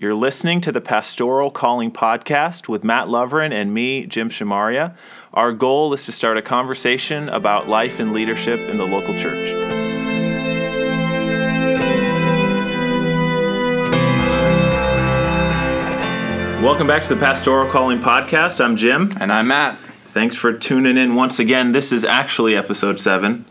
You're listening to the Pastoral Calling Podcast with Mat Loverin and me, Jim Shamaria. Our goal is to start a conversation about life and leadership in the local church. Welcome back to the Pastoral Calling Podcast. I'm Jim. And I'm Mat. Thanks for tuning in once again. This is actually episode seven.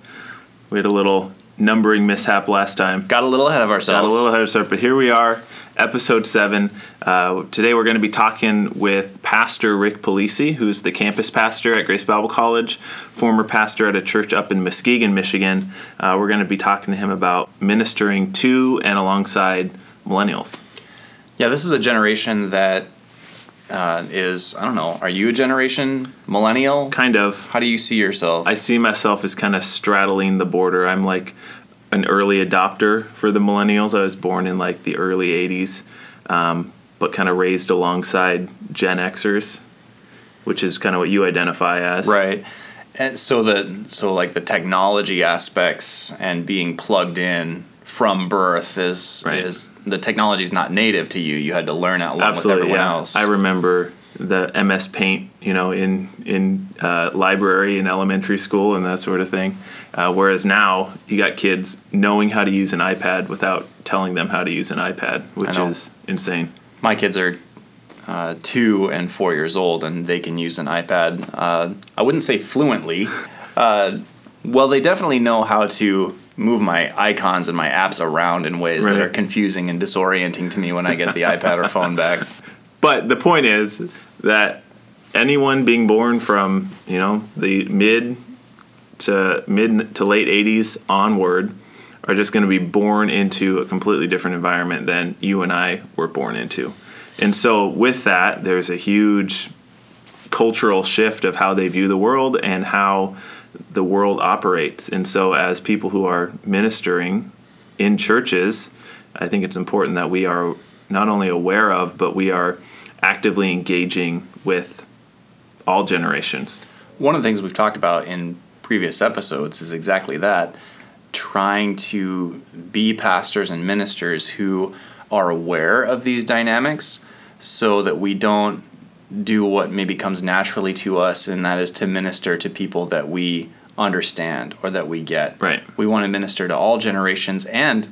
We had a little numbering mishap last time. Got a little ahead of ourselves. Got a little ahead of ourselves, but here we are, episode seven. Uh, today we're going to be talking with Pastor Rick Pilieci, who's the campus pastor at Grace Bible College, former pastor at a church up in Muskegon, Michigan. Uh, we're going to be talking to him about ministering to and alongside millennials. Yeah, this is a generation that uh, is I don't know. Are you a generation millennial? Kind of. How do you see yourself? I see myself as kind of straddling the border. I'm like an early adopter for the millennials. I was born in like the early '80s, um, but kind of raised alongside Gen Xers, which is kind of what you identify as. right. And so the so like the technology aspects and being plugged in from birth is Right. is the technology is not native to you. You had to learn it along Absolutely. with everyone Yeah. else. I remember the MS Paint, you know, in in uh, library in elementary school and that sort of thing. Uh, whereas now you got kids knowing how to use an iPad without telling them how to use an iPad, which is insane. My kids are uh, two and four years old, and they can use an iPad. Uh, I wouldn't say fluently. Uh, well, they definitely know how to move my icons and my apps around in ways that are confusing and disorienting to me when I get the iPad or phone back. But the point is that anyone being born from you know the mid to mid to late 80s onward are just going to be born into a completely different environment than you and I were born into. And so with that there's a huge cultural shift of how they view the world and how the world operates. And so as people who are ministering in churches, I think it's important that we are not only aware of, but we are actively engaging with all generations. One of the things we've talked about in previous episodes is exactly that trying to be pastors and ministers who are aware of these dynamics so that we don't do what maybe comes naturally to us, and that is to minister to people that we understand or that we get. Right. We want to minister to all generations and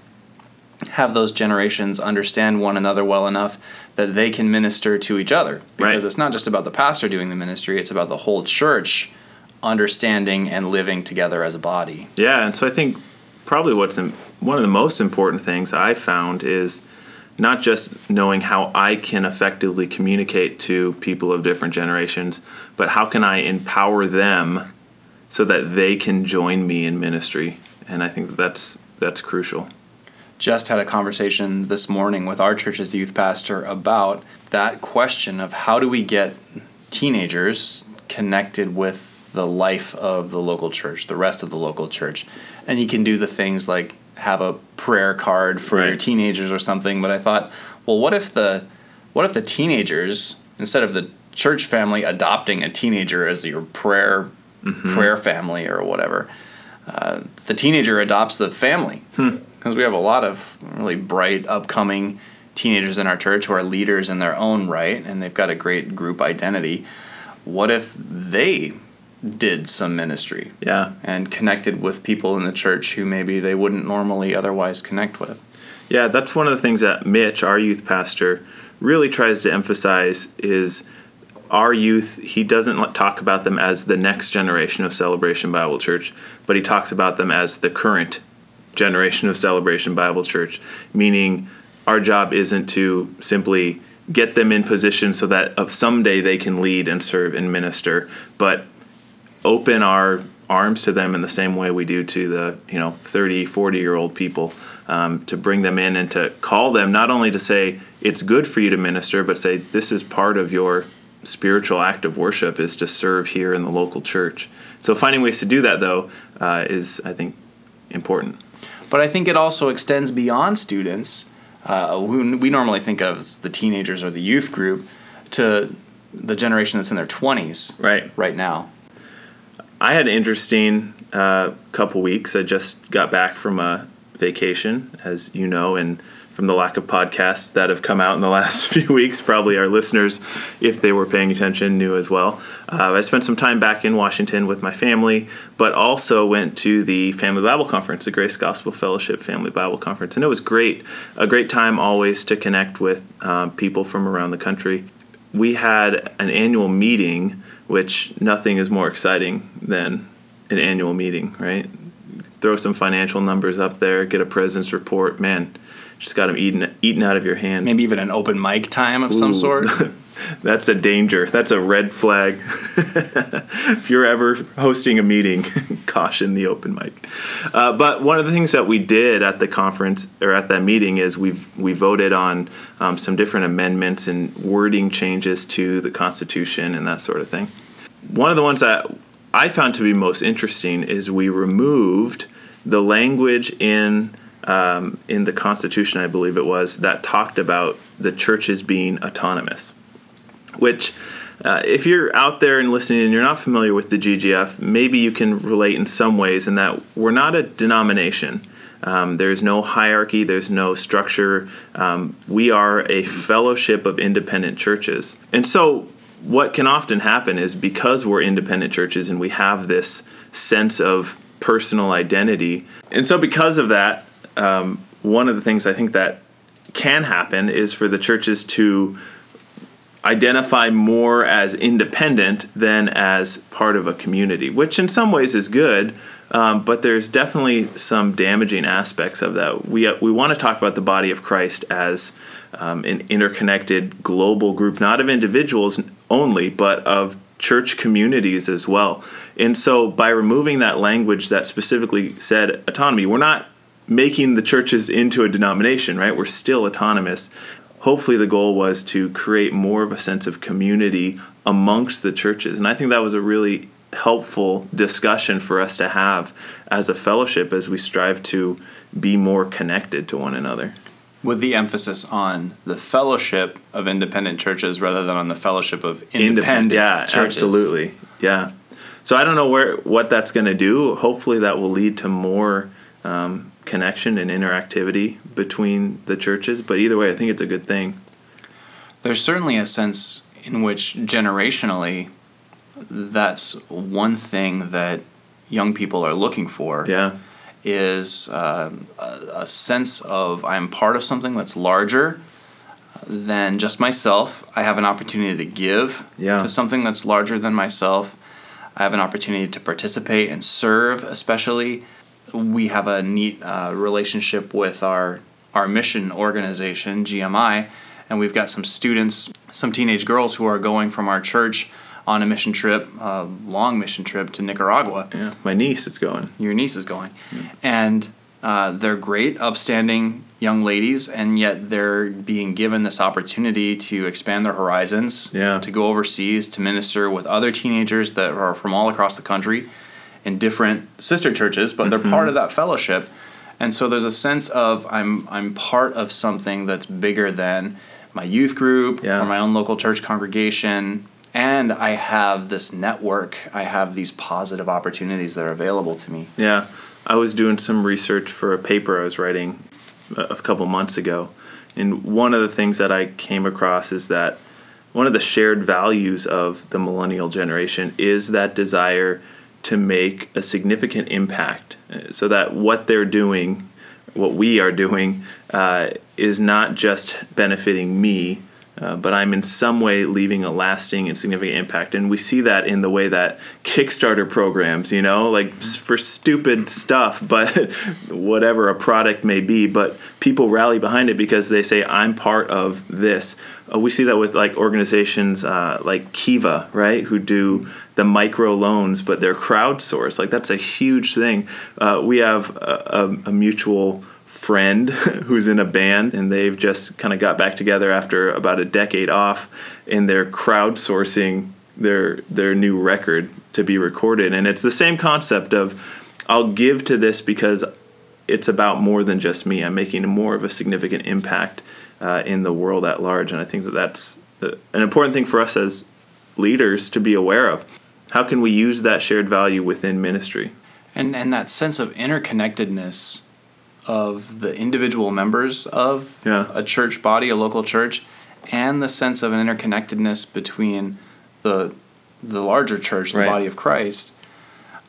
have those generations understand one another well enough that they can minister to each other. Because Right. it's not just about the pastor doing the ministry, it's about the whole church understanding and living together as a body. Yeah, and so I think probably what's in, one of the most important things I found is not just knowing how I can effectively communicate to people of different generations, but how can I empower them so that they can join me in ministry. And I think that's that's crucial. Just had a conversation this morning with our church's youth pastor about that question of how do we get teenagers connected with the life of the local church, the rest of the local church. And you can do the things like have a prayer card for your teenagers or something, but I thought, well, what if the what if the teenagers instead of the church family adopting a teenager as your prayer prayer family or whatever, uh, the teenager adopts the family because we have a lot of really bright upcoming teenagers in our church who are leaders in their own right and they've got a great group identity what if they did some ministry Yeah. and connected with people in the church who maybe they wouldn't normally otherwise connect with Yeah, that's one of the things that Mitch, our youth pastor, really tries to emphasize is our youth, he doesn't talk about them as the next generation of Celebration Bible Church, but he talks about them as the current generation of Celebration Bible Church, meaning our job isn't to simply get them in position so that of someday they can lead and serve and minister, but open our arms to them in the same way we do to the you know 30 40 year old people um, to bring them in and to call them not only to say it's good for you to minister but say this is part of your spiritual act of worship is to serve here in the local church. So finding ways to do that though uh, is i think important but i think it also extends beyond students uh, who we normally think of as the teenagers or the youth group to the generation that's in their 20s right right now I had an interesting uh, couple weeks. I just got back from a vacation, as you know, and from the lack of podcasts that have come out in the last few weeks. Probably our listeners, if they were paying attention, knew as well. Uh, I spent some time back in Washington with my family, but also went to the Family Bible Conference, the Grace Gospel Fellowship Family Bible Conference, and it was great. A great time always to connect with uh, people from around the country. We had an annual meeting, which nothing is more exciting than an annual meeting, right? Throw some financial numbers up there, get a president's report. Man, just got them eaten eaten out of your hand. Maybe even an open mic time of some sort. That's a danger. That's a red flag. if you're ever hosting a meeting, caution the open mic. Uh, but one of the things that we did at the conference or at that meeting is we we voted on um, some different amendments and wording changes to the Constitution and that sort of thing. One of the ones that I found to be most interesting is we removed the language in um, in the Constitution, I believe it was, that talked about the churches being autonomous. Which, uh, if you're out there and listening and you're not familiar with the GGF, maybe you can relate in some ways in that we're not a denomination. Um, there's no hierarchy, there's no structure. Um, we are a fellowship of independent churches. And so, what can often happen is because we're independent churches and we have this sense of personal identity, and so because of that, um, one of the things I think that can happen is for the churches to identify more as independent than as part of a community, which in some ways is good. Um, but there's definitely some damaging aspects of that. We uh, we want to talk about the body of Christ as um, an interconnected global group, not of individuals only, but of church communities as well. And so, by removing that language that specifically said autonomy, we're not making the churches into a denomination, right? We're still autonomous. Hopefully, the goal was to create more of a sense of community amongst the churches. And I think that was a really helpful discussion for us to have as a fellowship as we strive to be more connected to one another. With the emphasis on the fellowship of independent churches rather than on the fellowship of independent, yeah, churches. absolutely. Yeah. So I don't know where what that's going to do. Hopefully, that will lead to more um, connection and interactivity between the churches. But either way, I think it's a good thing. There's certainly a sense in which generationally, that's one thing that young people are looking for. Yeah. Is um, a, a sense of I'm part of something that's larger than just myself. I have an opportunity to give Yeah. to something that's larger than myself. I have an opportunity to participate and serve, especially. We have a neat uh, relationship with our our mission organization, GMI, and we've got some students, some teenage girls who are going from our church on a mission trip, a long mission trip to Nicaragua Yeah. My niece is going. your niece is going, and uh, they're great, upstanding young ladies, and yet they're being given this opportunity to expand their horizons, Yeah. to go overseas, to minister with other teenagers that are from all across the country in different sister churches, but they're part mm-hmm. of that fellowship. And so there's a sense of I'm I'm part of something that's bigger than my youth group Yeah. or my own local church congregation. And I have this network. I have these positive opportunities that are available to me. Yeah, I was doing some research for a paper I was writing a couple months ago, and one of the things that I came across is that one of the shared values of the millennial generation is that desire to make a significant impact, so that what they're doing, what we are doing, uh, is not just benefiting me, uh, but I'm in some way leaving a lasting and significant impact. And we see that in the way that Kickstarter programs, you know, like for stupid stuff, but whatever a product may be, but people rally behind it because they say, I'm part of this. Uh, we see that with like organizations uh, like Kiva, right, who do the micro loans, but they're crowdsourced. Like that's a huge thing. Uh, we have a, a, a mutual friend who's in a band and they've just kind of got back together after about a decade off and they're crowdsourcing their their new record to be recorded. And it's the same concept of I'll give to this because it's about more than just me. I'm making more of a significant impact uh, in the world at large. And I think that that's an important thing for us as leaders to be aware of. How can we use that shared value within ministry? And and that sense of interconnectedness of the individual members of Yeah. a church body, a local church, and the sense of an interconnectedness between the the larger church, the Right. body of Christ,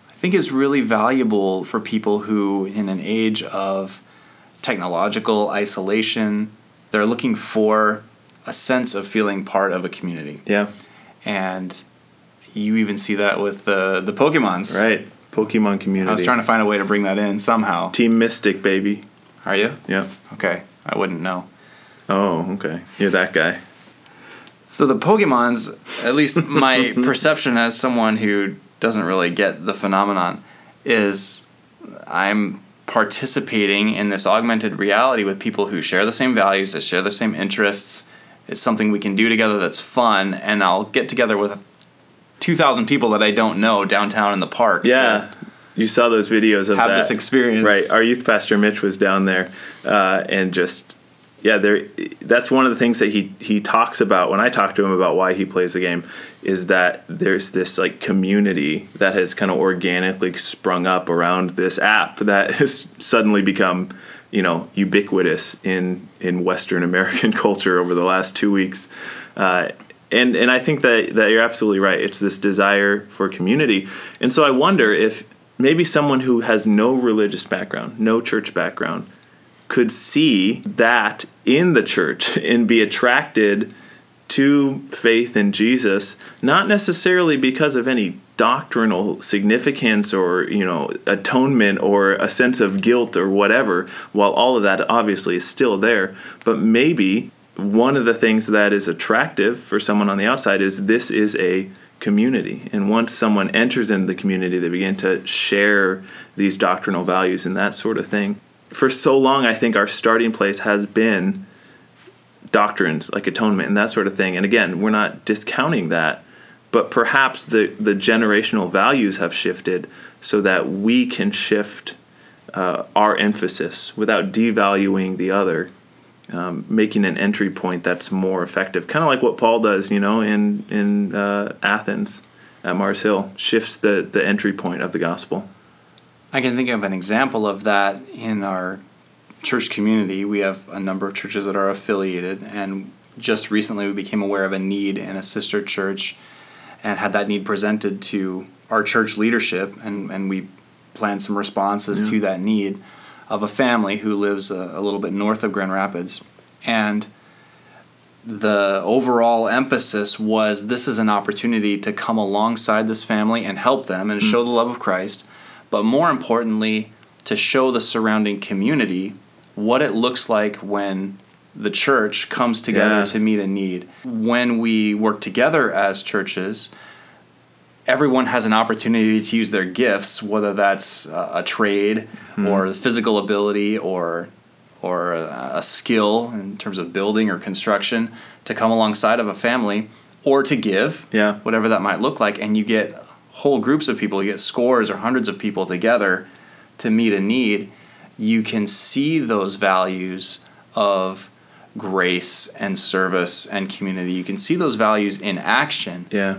I think is really valuable for people who, in an age of technological isolation, they're looking for a sense of feeling part of a community. Yeah. And you even see that with the the Pokemons. Right. Pokemon community. I was trying to find a way to bring that in somehow. Team Mystic, baby. Are you? Yeah. Okay. I wouldn't know. Oh, okay. You're that guy. So the Pokemons, at least my perception as someone who doesn't really get the phenomenon, is I'm participating in this augmented reality with people who share the same values, that share the same interests. It's something we can do together that's fun, and I'll get together with two thousand people that I don't know downtown in the park. Yeah. You saw those videos of have that. this experience. Right. Our youth pastor Mitch was down there, uh, and just yeah, there. That's one of the things that he he talks about when I talk to him about why he plays the game is that there's this like community that has kind of organically sprung up around this app that has suddenly become you know ubiquitous in in Western American culture over the last two weeks. Uh, and and I think that that you're absolutely right. It's this desire for community, and so I wonder if maybe someone who has no religious background, no church background, could see that in the church and be attracted to faith in Jesus, not necessarily because of any doctrinal significance or you know atonement or a sense of guilt or whatever while all of that obviously is still there but maybe one of the things that is attractive for someone on the outside is this is a community. And once someone enters into the community they begin to share these doctrinal values and that sort of thing. For so long i think our starting place has been doctrines like atonement and that sort of thing. And again we're not discounting that but perhaps the, the generational values have shifted so that we can shift uh, our emphasis without devaluing the other um, making an entry point that's more effective. Kind of like what paul does you know in, in uh, athens at mars hill shifts the, the entry point of the gospel. I can think of an example of that in our church community. We have a number of churches that are affiliated, and just recently we became aware of a need in a sister church and had that need presented to our church leadership, and, and we planned some responses to that need of a family who lives a, a little bit north of Grand Rapids. And the overall emphasis was this is an opportunity to come alongside this family and help them and hmm. show the love of Christ, but more importantly, to show the surrounding community what it looks like when the church comes together Yeah. to meet a need. When we work together as churches, everyone has an opportunity to use their gifts, whether that's a, a trade hmm. or physical ability or or a, a skill in terms of building or construction, to come alongside of a family or to give, Yeah. whatever that might look like, and you get whole groups of people, you get scores or hundreds of people together to meet a need. You can see those values of grace and service and community. You can see those values in action yeah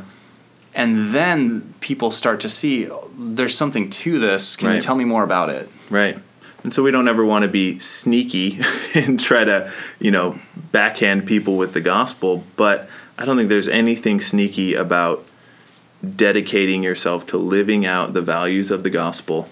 and then people start to see oh, there's something to this. Can you tell me more about it? Right. And so we don't ever want to be sneaky and try to, you know, backhand people with the gospel, but I don't think there's anything sneaky about dedicating yourself to living out the values of the gospel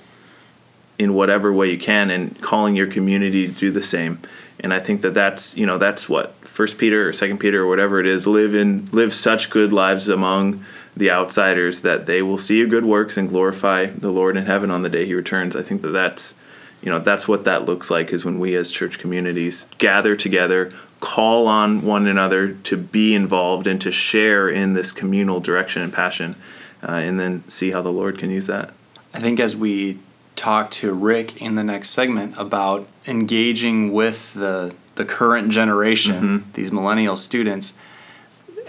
in whatever way you can and calling your community to do the same. And I think that that's, you know, that's what First Peter or Second Peter or whatever it is, live in live such good lives among the outsiders that they will see your good works and glorify the Lord in heaven on the day he returns. I think that that's you know that's what that looks like is when we as church communities gather together call on one another to be involved and to share in this communal direction and passion uh, and then see how the lord can use that I think as we talk to Rick in the next segment about engaging with the the current generation, these millennial students,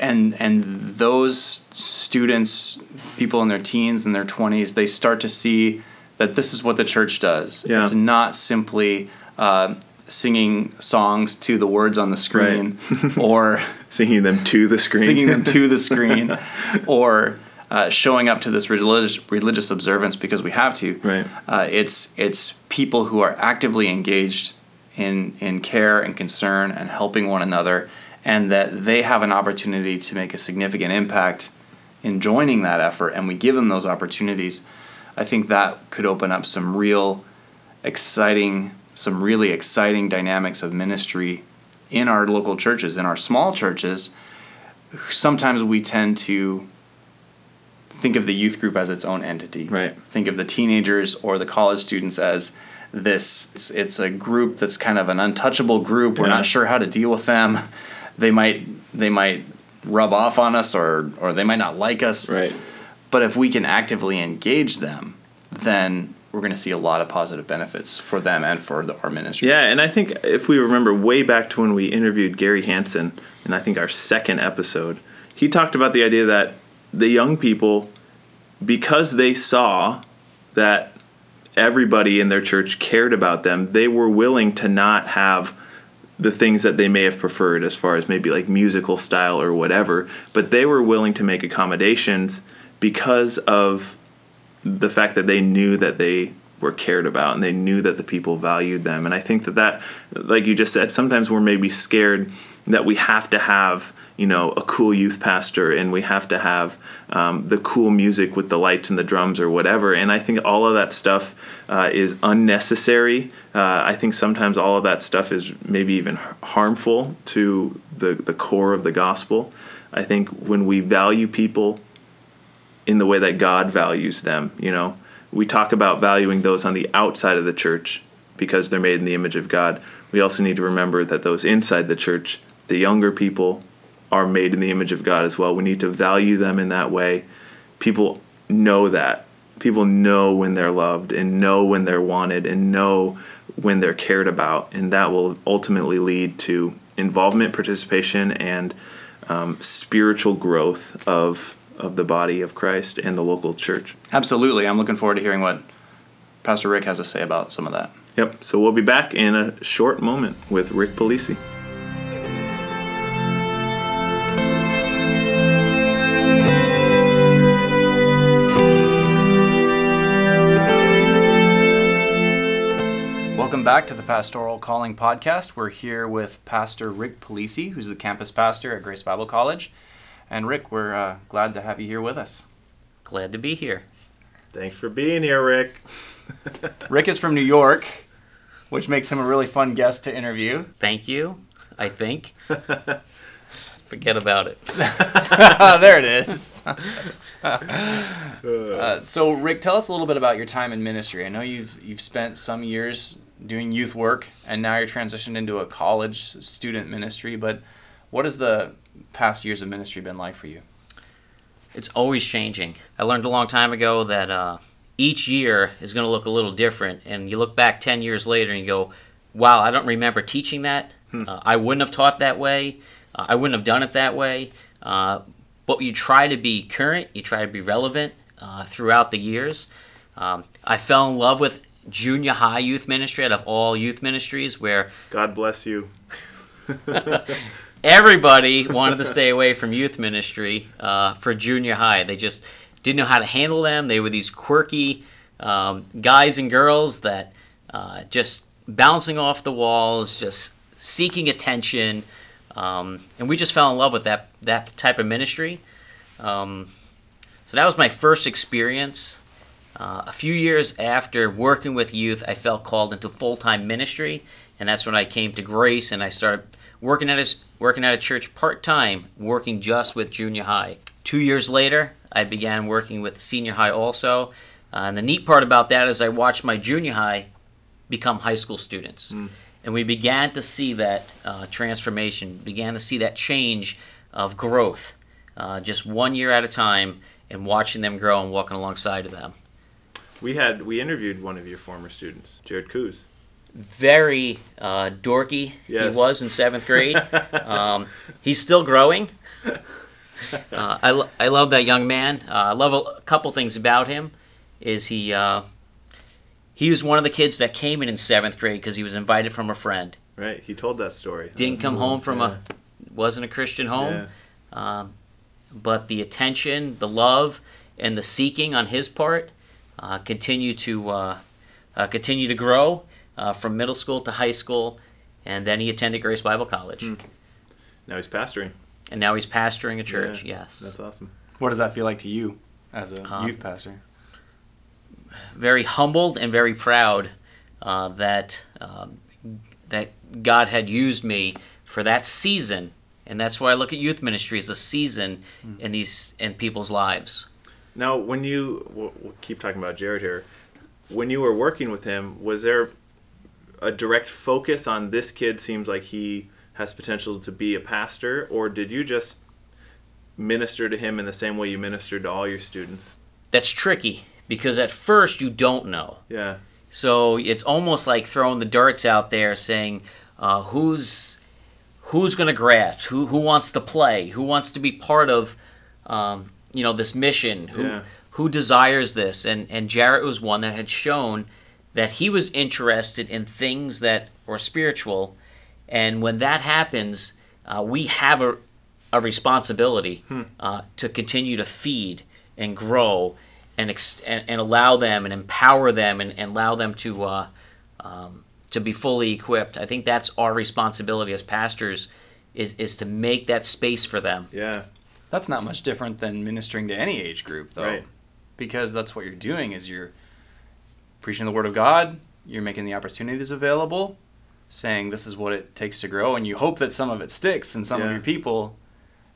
and and those students, people in their teens and their twenties, they start to see that this is what the church does. Yeah. It's not simply uh, singing songs to the words on the screen or singing them to the screen singing them to the screen or uh, showing up to this religious religious observance because we have to. Right. Uh, it's it's people who are actively engaged in in care and concern and helping one another, and that they have an opportunity to make a significant impact in joining that effort, and we give them those opportunities. I think that could open up some real exciting, some really exciting dynamics of ministry in our local churches, in our small churches. Sometimes we tend to think of the youth group as its own entity. Right. Think of the teenagers or the college students as this it's, it's a group that's kind of an untouchable group. We're Yeah. not sure how to deal with them. They might they might rub off on us or or they might not like us. Right. But if we can actively engage them, then we're going to see a lot of positive benefits for them and for the, our ministry. Yeah, and I think if we remember way back to when we interviewed Gary Hansen, and I think our second episode, he talked about the idea that the young people, because they saw that everybody in their church cared about them, they were willing to not have the things that they may have preferred as far as maybe like musical style or whatever, but they were willing to make accommodations because of the fact that they knew that they were cared about and they knew that the people valued them. And I think that that, like you just said, sometimes we're maybe scared that we have to have, you know, a cool youth pastor and we have to have um, the cool music with the lights and the drums or whatever. And I think all of that stuff uh, is unnecessary. Uh, I think sometimes all of that stuff is maybe even harmful to the, the core of the gospel. I think when we value people in the way that God values them. You know, we talk about valuing those on the outside of the church because they're made in the image of God. We also need to remember that those inside the church, the younger people, are made in the image of God as well. We need to value them in that way. People know that. People know when they're loved and know when they're wanted and know when they're cared about. And that will ultimately lead to involvement, participation, and um, spiritual growth of of the body of Christ and the local church. Absolutely. I'm looking forward to hearing what Pastor Rick has to say about some of that. Yep. So we'll be back in a short moment with Rick Pilieci. Back to the Pastoral Calling Podcast. We're here with Pastor Rick Pilieci, who's the campus pastor at Grace Bible College. And Rick, we're uh, glad to have you here with us. Glad to be here. Thanks for being here, Rick. Rick is from New York, which makes him a really fun guest to interview. Thank you, I think. Forget about it. there it is. uh, so, Rick, tell us a little bit about your time in ministry. I know you've you've spent some years doing youth work, and now you're transitioned into a college student ministry. But what has the past years of ministry been like for you? It's always changing. I learned a long time ago that uh, each year is going to look a little different, and you look back 10 years later and you go, wow, I don't remember teaching that. Uh, I wouldn't have taught that way. Uh, I wouldn't have done it that way. Uh, but you try to be current, you try to be relevant uh, throughout the years. Um, I fell in love with junior high youth ministry out of all youth ministries, where God bless you. everybody wanted to stay away from youth ministry uh, for junior high. They just didn't know how to handle them. They were these quirky um, guys and girls that uh, just bouncing off the walls, just seeking attention. Um, and we just fell in love with that that type of ministry. Um, so that was my first experience. Uh, a few years after working with youth, I felt called into full time ministry, and that's when I came to Grace and I started working at a, working at a church part time, working just with junior high. Two years later, I began working with senior high also. Uh, and the neat part about that is I watched my junior high become high school students. And we began to see that uh, transformation, began to see that change of growth, uh, just one year at a time, and watching them grow and walking alongside of them. We had we interviewed one of your former students, Jared Coos. very uh, dorky Yes. he was in seventh grade. um, he's still growing. Uh, I, lo- I love that young man. Uh, I love a, a couple things about him. Is he uh, he was one of the kids that came in in seventh grade because he was invited from a friend. Right, he told that story. Didn't come home from yeah. a wasn't a Christian home. Yeah. Um, but the attention, the love, and the seeking on his part uh, continue to uh, uh, continue to grow uh, from middle school to high school, and then he attended Grace Bible College, Now he's pastoring. and now he's pastoring a church. Yeah, yes, That's awesome. What does that feel like to you as a Um, youth pastor? very humbled and very proud uh, that um, that God had used me for that season, and that's why I look at youth ministry as a season in these in people's lives. Now, when you we'll, we'll keep talking about Jared here, when you were working with him, was there a direct focus on this kid? Seems like he has potential to be a pastor, or did you just minister to him in the same way you ministered to all your students? That's tricky because at first you don't know. Yeah, So it's almost like throwing the darts out there, saying uh, who's who's going to grasp, who who wants to play, who wants to be part of, um, you know, this mission, who Yeah. who desires this, and and Jared was one that had shown that he was interested in things that were spiritual, and when that happens, uh, we have a a responsibility uh, to continue to feed and grow and, ex- and and allow them and empower them and, and allow them to uh, um, to be fully equipped. I think that's our responsibility as pastors is, is to make that space for them. yeah, That's not much different than ministering to any age group, though. Right. Because that's what you're doing is you're preaching the word of God, you're making the opportunities available, saying this is what it takes to grow, and you hope that some of it sticks in some of your people.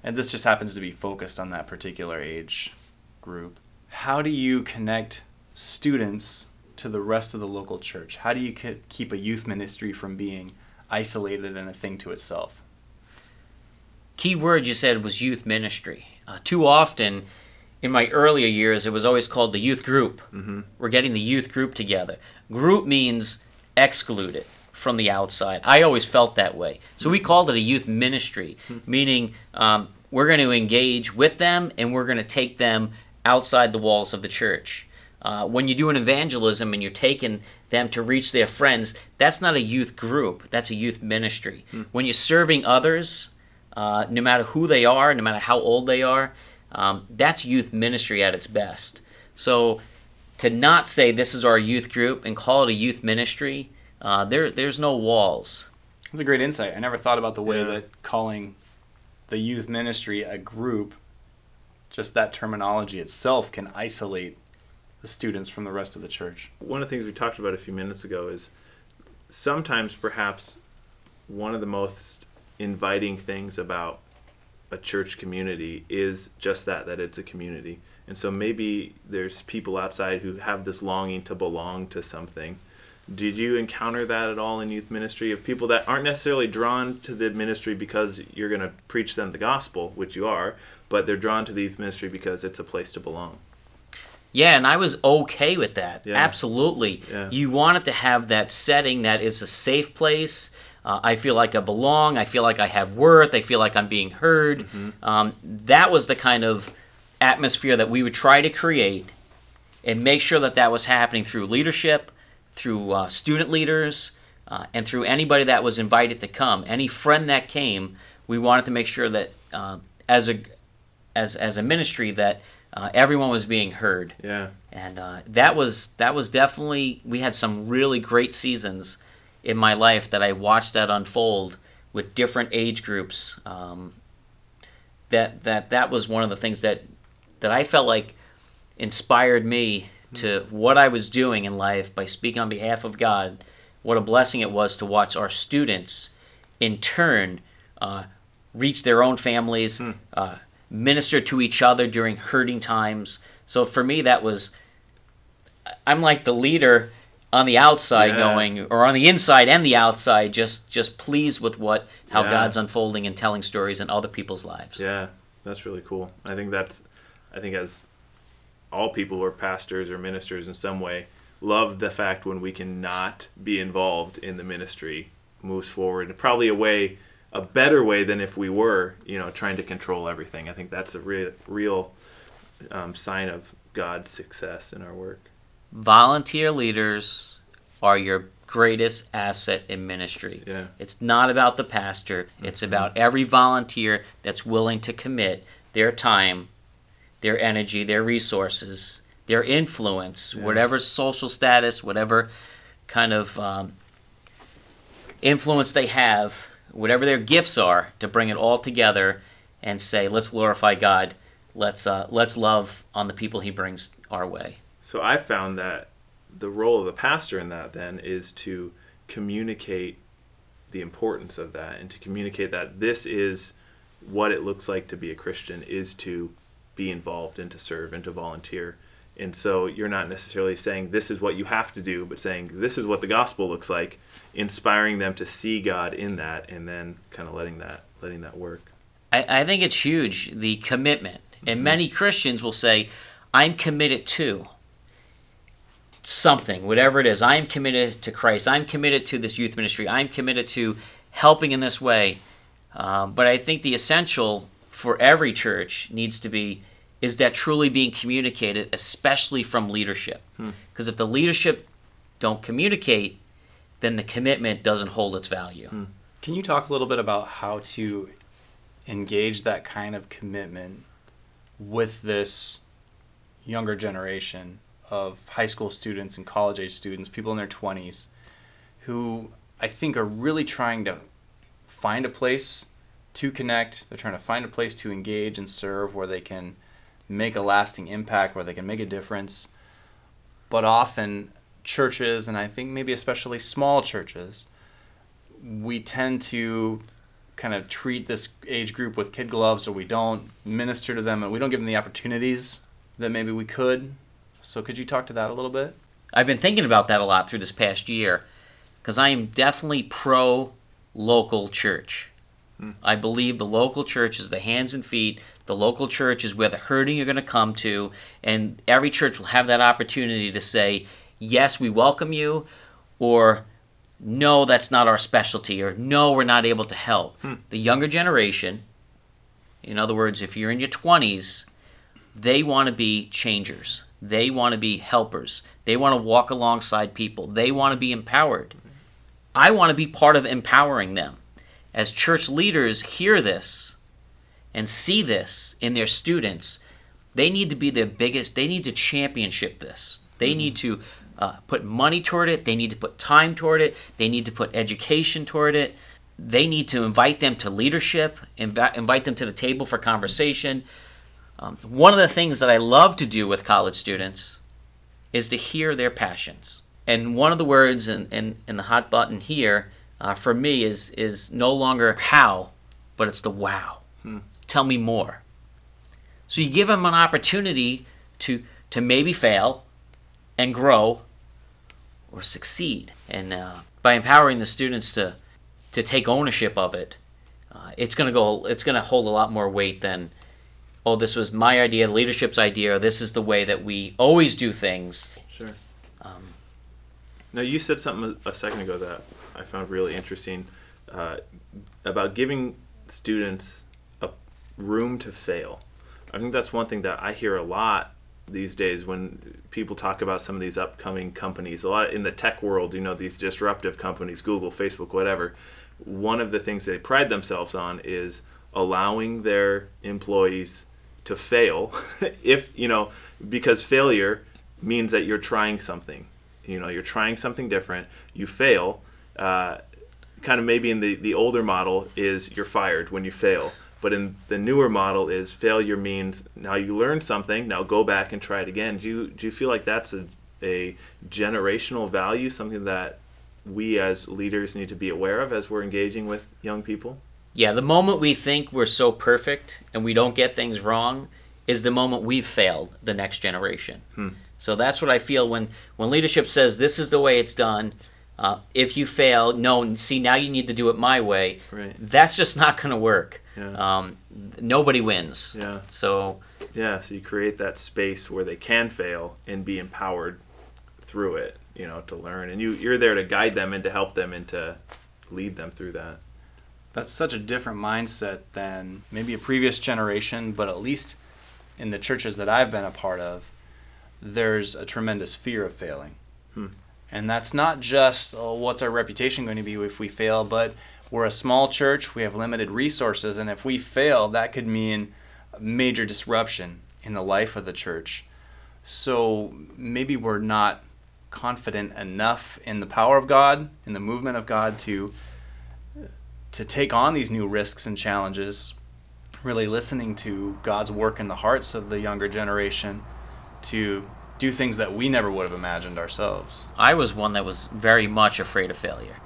And this just happens to be focused on that particular age group. How do you connect students to the rest of the local church? How do you keep a youth ministry from being isolated and a thing to itself? Key word you said was youth ministry. Uh, too often in my earlier years, it was always called the youth group. Mm-hmm. We're getting the youth group together. Group means excluded from the outside. I always felt that way. So we called it a youth ministry, meaning um, we're going to engage with them and we're going to take them outside the walls of the church. Uh, when you do an evangelism and you're taking them to reach their friends, that's not a youth group. That's a youth ministry. When you're serving others, uh, no matter who they are, no matter how old they are, um, that's youth ministry at its best. So to not say this is our youth group and call it a youth ministry, uh, there there's no walls. That's a great insight. I never thought about the way Yeah. that calling the youth ministry a group, just that terminology itself, can isolate the students from the rest of the church. one of the things we talked about a few minutes ago is sometimes perhaps one of the most inviting things about a church community is just that that it's a community and so maybe there's people outside who have this longing to belong to something did you encounter that at all in youth ministry of people that aren't necessarily drawn to the ministry because you're going to preach them the gospel which you are but they're drawn to the youth ministry because it's a place to belong Yeah, and I was okay with that. Yeah. Absolutely. Yeah. You wanted to have that setting that is a safe place. Uh, I feel like I belong. I feel like I have worth. I feel like I'm being heard. Um, that was the kind of atmosphere that we would try to create and make sure that that was happening through leadership, through uh, student leaders, uh, and through anybody that was invited to come. Any friend that came, we wanted to make sure that uh, as a as as a ministry that uh, everyone was being heard yeah and uh, that was that was definitely we had some really great seasons in my life that I watched that unfold with different age groups. Um, that that that was one of the things that that I felt like inspired me to what I was doing in life by speaking on behalf of God. What a blessing it was to watch our students, in turn, uh, reach their own families, uh, minister to each other during hurting times. So for me, that was I'm like the leader on the outside Yeah. going or on the inside and the outside just just pleased with what how Yeah. God's unfolding and telling stories in other people's lives. Yeah, that's really cool. I think that's, I think as all people who are pastors or ministers in some way, love the fact when we cannot be involved in the ministry moves forward. In probably a way, a better way than if we were, you know, trying to control everything. I think that's a real, real um, sign of God's success in our work. Volunteer leaders are your greatest asset in ministry. Yeah. It's not about the pastor, it's about every volunteer that's willing to commit their time, their energy, their resources, their influence, whatever social status, whatever kind of um, influence they have, whatever their gifts are, to bring it all together and say, let's glorify God. Let's uh, let's love on the people He brings our way. So I found that the role of the pastor in that then is to communicate the importance of that and to communicate that this is what it looks like to be a Christian is to be involved and to serve and to volunteer. And so you're not necessarily saying this is what you have to do, but saying this is what the gospel looks like, inspiring them to see God in that and then kind of letting that letting that work. I, I think it's huge the commitment. And mm-hmm. many Christians will say, I'm committed to something, whatever it is. I'm committed to Christ. I'm committed to this youth ministry. I'm committed to helping in this way. Um, but I think the essential for every church needs to be is that truly being communicated, especially from leadership. Because if the leadership don't communicate, then the commitment doesn't hold its value. Can you talk a little bit about how to engage that kind of commitment with this younger generation of high school students and college age students, people in their 20s, who I think are really trying to find a place to connect. They're trying to find a place to engage and serve where they can make a lasting impact, where they can make a difference. But often, churches, and I think maybe especially small churches, we tend to kind of treat this age group with kid gloves or we don't minister to them and we don't give them the opportunities that maybe we could. So could you talk to that a little bit? I've been thinking about that a lot through this past year because I am definitely pro local church. Hmm. I believe the local church is the hands and feet. The local church is where the hurting are going to come to, and every church will have that opportunity to say, "Yes, we welcome you," or "No, that's not our specialty," or "No, we're not able to help." Hmm. The younger generation, in other words, if you're in your 20s, they want to be changers. They want to be helpers. They want to walk alongside people. They want to be empowered. I want to be part of empowering them. As church leaders hear this and see this in their students, they need to be the biggest, they need to championship this. They need to uh, put money toward it. They need to put time toward it. They need to put education toward it. They need to invite them to leadership, invi- invite them to the table for conversation. Um, one of the things that I love to do with college students is to hear their passions. And one of the words in, in, in the hot button here uh, for me is, is no longer how, but it's the wow. Tell me more. So you give them an opportunity to, to maybe fail and grow or succeed. And uh, by empowering the students to, to take ownership of it, uh, it's going to go. It's going to hold a lot more weight than, oh, this was my idea, leadership's idea. Or this is the way that we always do things. Sure. now you said something a a second ago that I found really interesting uh, about giving students a room to fail. I think that's one thing that I hear a lot these days when people talk about some of these upcoming companies. A lot in the tech world, you know, these disruptive companies, Google, Facebook, whatever. One of the things they pride themselves on is allowing their employees to fail if you know because failure means that you're trying something. You know you're trying something different. You fail uh, kind of maybe in the, the older model is you're fired when you fail. But in the newer model is failure means now you learned something now go back and try it again. Do you, do you feel like that's a, a generational value something that we as leaders need to be aware of as we're engaging with young people Yeah, the moment we think we're so perfect and we don't get things wrong is the moment we've failed the next generation. So that's what I feel when when leadership says this is the way it's done. Uh, if you fail, no, see now you need to do it my way. Right. That's just not going to work. Yeah. Um, nobody wins. Yeah. So Yeah, so you create that space where they can fail and be empowered through it, you know, to learn. And you, you're there to guide them and to help them and to lead them through that. That's such a different mindset than maybe a previous generation, but at least in the churches that I've been a part of, there's a tremendous fear of failing. Hmm. And that's not just, oh, what's our reputation going to be if we fail, but we're a small church, we have limited resources, and if we fail, that could mean major disruption in the life of the church. So maybe we're not confident enough in the power of God, in the movement of God to to take on these new risks and challenges, really listening to God's work in the hearts of the younger generation to do things that we never would have imagined ourselves. I was one that was very much afraid of failure.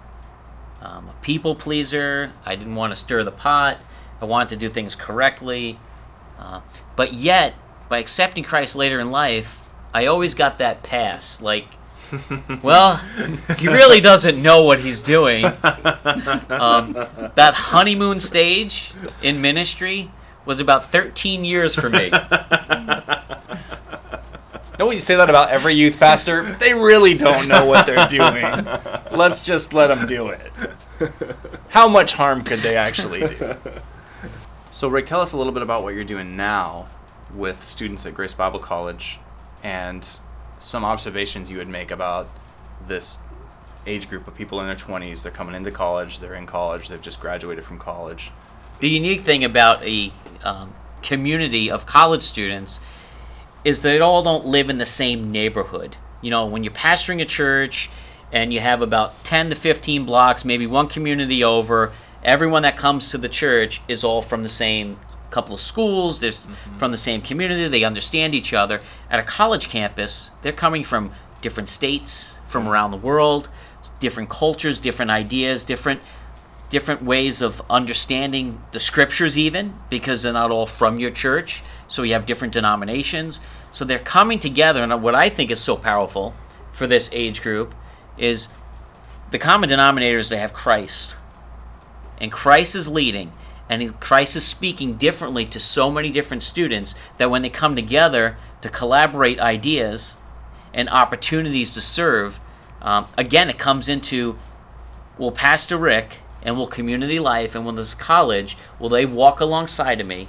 Um, a people pleaser. I didn't want to stir the pot. I wanted to do things correctly. Uh, but yet, by accepting Christ later in life, I always got that pass. Like, well, he really doesn't know what he's doing. Um, that honeymoon stage in ministry was about 13 years for me. Don't you say that about every youth pastor? They really don't know what they're doing. Let's just let them do it. How much harm could they actually do? So, Rick, tell us a little bit about what you're doing now with students at Grace Bible College and some observations you would make about this age group of people in their 20s. They're coming into college, they're in college, they've just graduated from college. The unique thing about a um, community of college students is they all don't live in the same neighborhood. You know, when you're pastoring a church and you have about 10 to 15 blocks, maybe one community over, everyone that comes to the church is all from the same couple of schools, they're mm-hmm. from the same community, they understand each other. At a college campus, they're coming from different states, from around the world, different cultures, different ideas, different different ways of understanding the scriptures even because they're not all from your church so you have different denominations so they're coming together and what i think is so powerful for this age group is the common denominator is they have christ and christ is leading and christ is speaking differently to so many different students that when they come together to collaborate ideas and opportunities to serve um, again it comes into well pastor rick and will community life and will this college will they walk alongside of me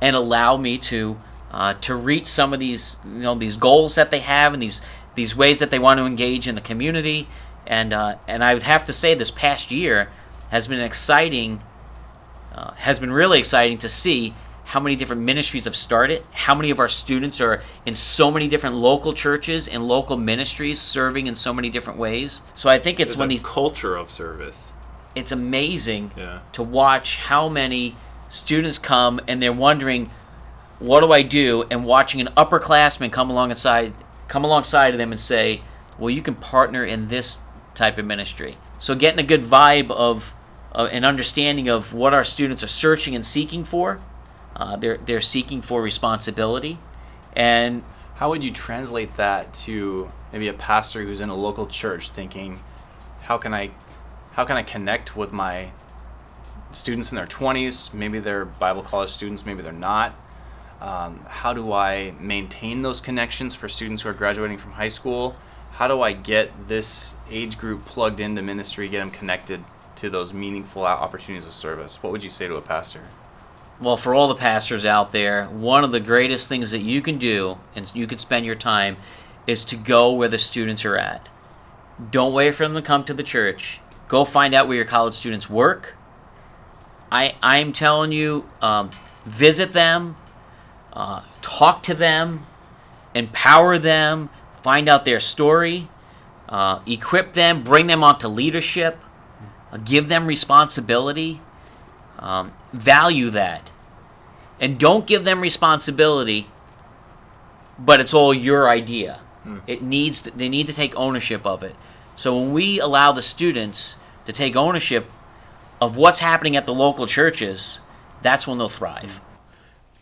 and allow me to uh, to reach some of these you know these goals that they have and these these ways that they want to engage in the community? And uh, and I would have to say this past year has been exciting uh, has been really exciting to see how many different ministries have started, how many of our students are in so many different local churches and local ministries serving in so many different ways. So I think it's There's when these culture of service it's amazing yeah. to watch how many students come and they're wondering, what do I do? And watching an upperclassman come alongside come alongside of them and say, well, you can partner in this type of ministry. So getting a good vibe of uh, an understanding of what our students are searching and seeking for. Uh, they're they're seeking for responsibility, and how would you translate that to maybe a pastor who's in a local church thinking, how can I how can I connect with my students in their 20s? Maybe they're Bible college students, maybe they're not. Um, how do I maintain those connections for students who are graduating from high school? How do I get this age group plugged into ministry, get them connected to those meaningful opportunities of service? What would you say to a pastor? Well, for all the pastors out there, one of the greatest things that you can do and you can spend your time is to go where the students are at. Don't wait for them to come to the church. Go find out where your college students work. I I'm telling you, um, visit them, uh, talk to them, empower them, find out their story, uh, equip them, bring them onto leadership, give them responsibility, um, value that, and don't give them responsibility. But it's all your idea. Hmm. It needs to, they need to take ownership of it. So when we allow the students to take ownership of what's happening at the local churches, that's when they'll thrive.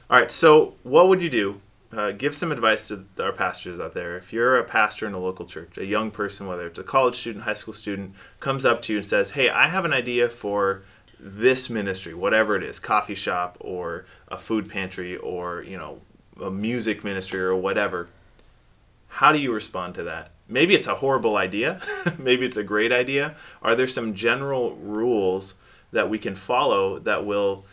All right. So what would you do? Uh, give some advice to our pastors out there. If you're a pastor in a local church, a young person, whether it's a college student, high school student, comes up to you and says, "Hey, I have an idea for this ministry, whatever it is, coffee shop or a food pantry or you know a music ministry or whatever." How do you respond to that? maybe it's a horrible idea, maybe it's a great idea. Are there some general rules that we can follow that will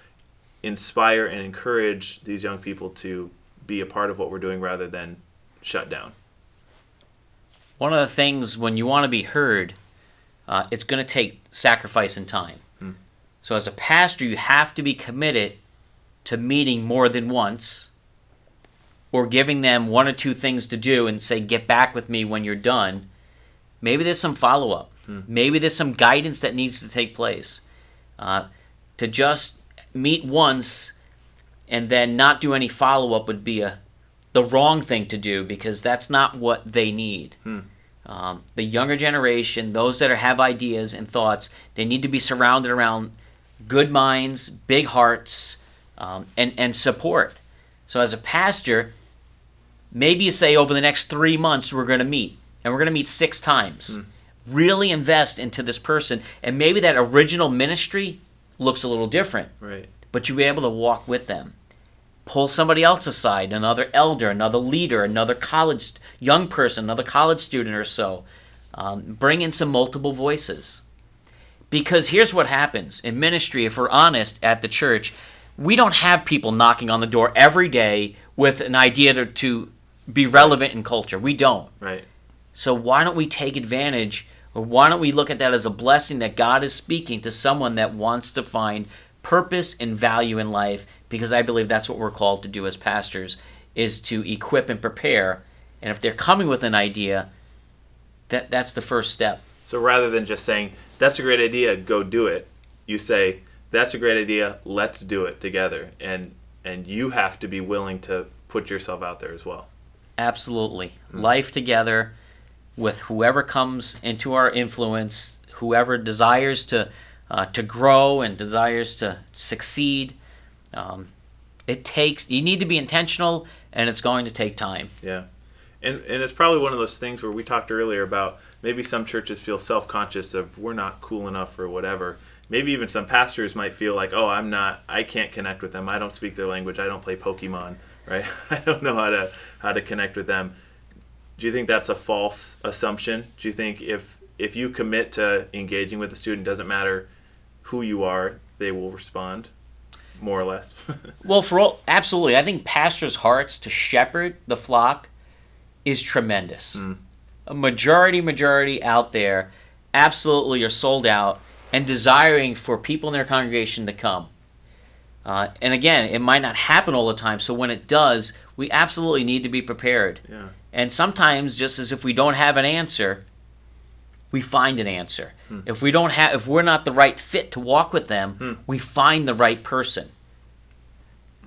inspire and encourage these young people to be a part of what we're doing rather than shut down? One of the things when you want to be heard, uh, it's going to take sacrifice and time. Hmm. So, as a pastor, you have to be committed to meeting more than once or giving them one or two things to do and say, get back with me when you're done, maybe there's some follow up. Maybe there's some guidance that needs to take place. Uh, to just meet once and then not do any follow up would be a the wrong thing to do because that's not what they need. Um, the younger generation, those that are, have ideas and thoughts, they need to be surrounded around good minds, big hearts, um, and and support. So as a pastor, maybe you say over the next three months we're going to meet, and we're going to meet six times. Really invest into this person, and maybe that original ministry looks a little different Right. but you'll be able to walk with them. Pull somebody else aside, another elder, another leader, another college young person, another college student or so. Um, bring in some multiple voices. Because here's what happens in ministry, if we're honest at the church, we don't have people knocking on the door every day with an idea to, to be relevant in culture. We don't. Right. So why don't we take advantage or why don't we look at that as a blessing that God is speaking to someone that wants to find purpose and value in life because I believe that's what we're called to do as pastors is to equip and prepare and if they're coming with an idea that that's the first step. So rather than just saying that's a great idea, go do it, you say that's a great idea, let's do it together, and and you have to be willing to put yourself out there as well. Absolutely. Life together with whoever comes into our influence, whoever desires to uh, to grow and desires to succeed. Um, it takes. You need to be intentional, and it's going to take time. Yeah. And, and it's probably one of those things where we talked earlier about maybe some churches feel self conscious of we're not cool enough or whatever. Maybe even some pastors might feel like, oh, I'm not, I can't connect with them. I don't speak their language. I don't play Pokemon, right? I don't know how to how to connect with them. Do you think that's a false assumption? Do you think if if you commit to engaging with a student, doesn't matter who you are, they will respond, more or less? Well, for all, absolutely, I think pastors' hearts to shepherd the flock is tremendous. A majority, majority out there, absolutely are sold out and desiring for people in their congregation to come. Uh, and again, it might not happen all the time. So when it does, we absolutely need to be prepared. yeah. And sometimes, just as if we don't have an answer, we find an answer. If we don't have, if we're not the right fit to walk with them, we find the right person.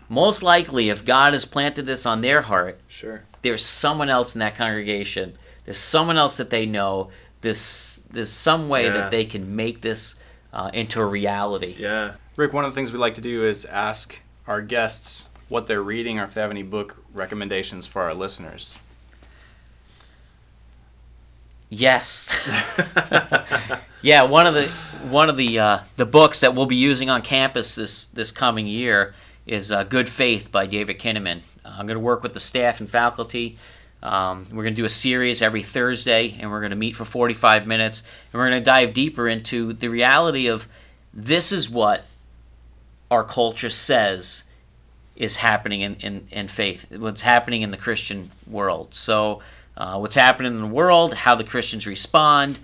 Most likely, if God has planted this on their heart, Sure. there's someone else in that congregation. There's someone else that they know. There's there's some way Yeah. that they can make this uh, into a reality. Yeah. Rick, one of the things we like to do is ask our guests what they're reading or if they have any book recommendations for our listeners. Yes. yeah, one of the one of the uh, the books that we'll be using on campus this this coming year is uh, Good Faith by David Kinnaman. Uh, I'm going to work with the staff and faculty. Um, we're going to do a series every Thursday, and we're going to meet for 45 minutes, and we're going to dive deeper into the reality of this is what our culture says is happening in, in, in faith, what's happening in the Christian world. So, uh, what's happening in the world, how the Christians respond.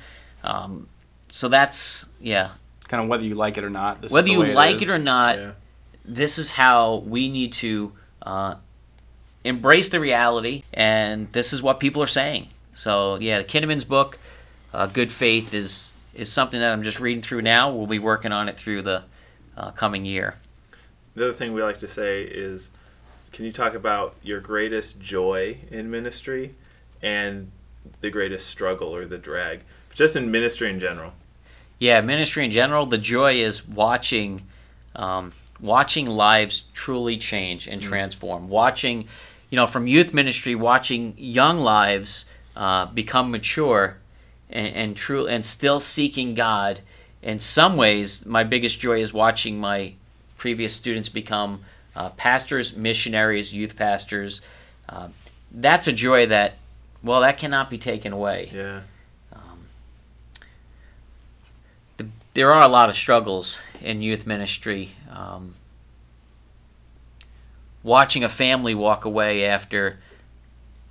Um, so that's yeah. Kind of whether you like it or not. This is Whether the you way like it, is. or not, Yeah. this is how we need to uh, embrace the reality, and this is what people are saying. So yeah, Kinnaman's book, uh, "Good Faith," is is something that I'm just reading through now. We'll be working on it through the uh, coming year. The other thing we like to say is, can you talk about your greatest joy in ministry and the greatest struggle or the drag, just in ministry in general? Yeah, ministry in general. The joy is watching, um, watching lives truly change and transform. Watching, you know, from youth ministry, watching young lives uh, become mature and, and true, and still seeking God. In some ways, my biggest joy is watching my previous students become uh, pastors, missionaries, youth pastors. Uh, that's a joy that, well, that cannot be taken away. Yeah. there are a lot of struggles in youth ministry. Um, watching a family walk away after,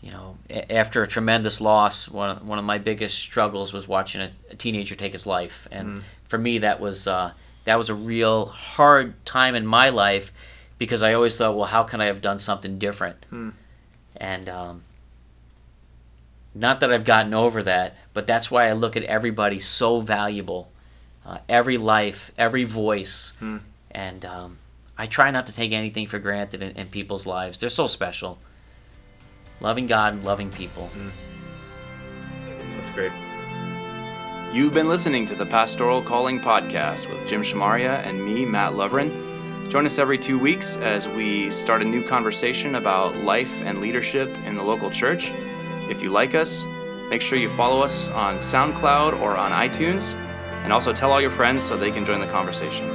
you know, a- after a tremendous loss. One of, one of my biggest struggles was watching a, a teenager take his life, and for me, that was uh, that was a real hard time in my life because I always thought, well, how can I have done something different? And um, not that I've gotten over that, but that's why I look at everybody so valuable, uh, every life, every voice, and um, I try not to take anything for granted in, in people's lives. They're so special. Loving God and loving people. That's great. You've been listening to the Pastoral Calling Podcast with Jim Shamaria and me, Mat Lovren. Join us every two weeks as we start a new conversation about life and leadership in the local church. If you like us, make sure you follow us on SoundCloud or on iTunes, and also tell all your friends so they can join the conversation.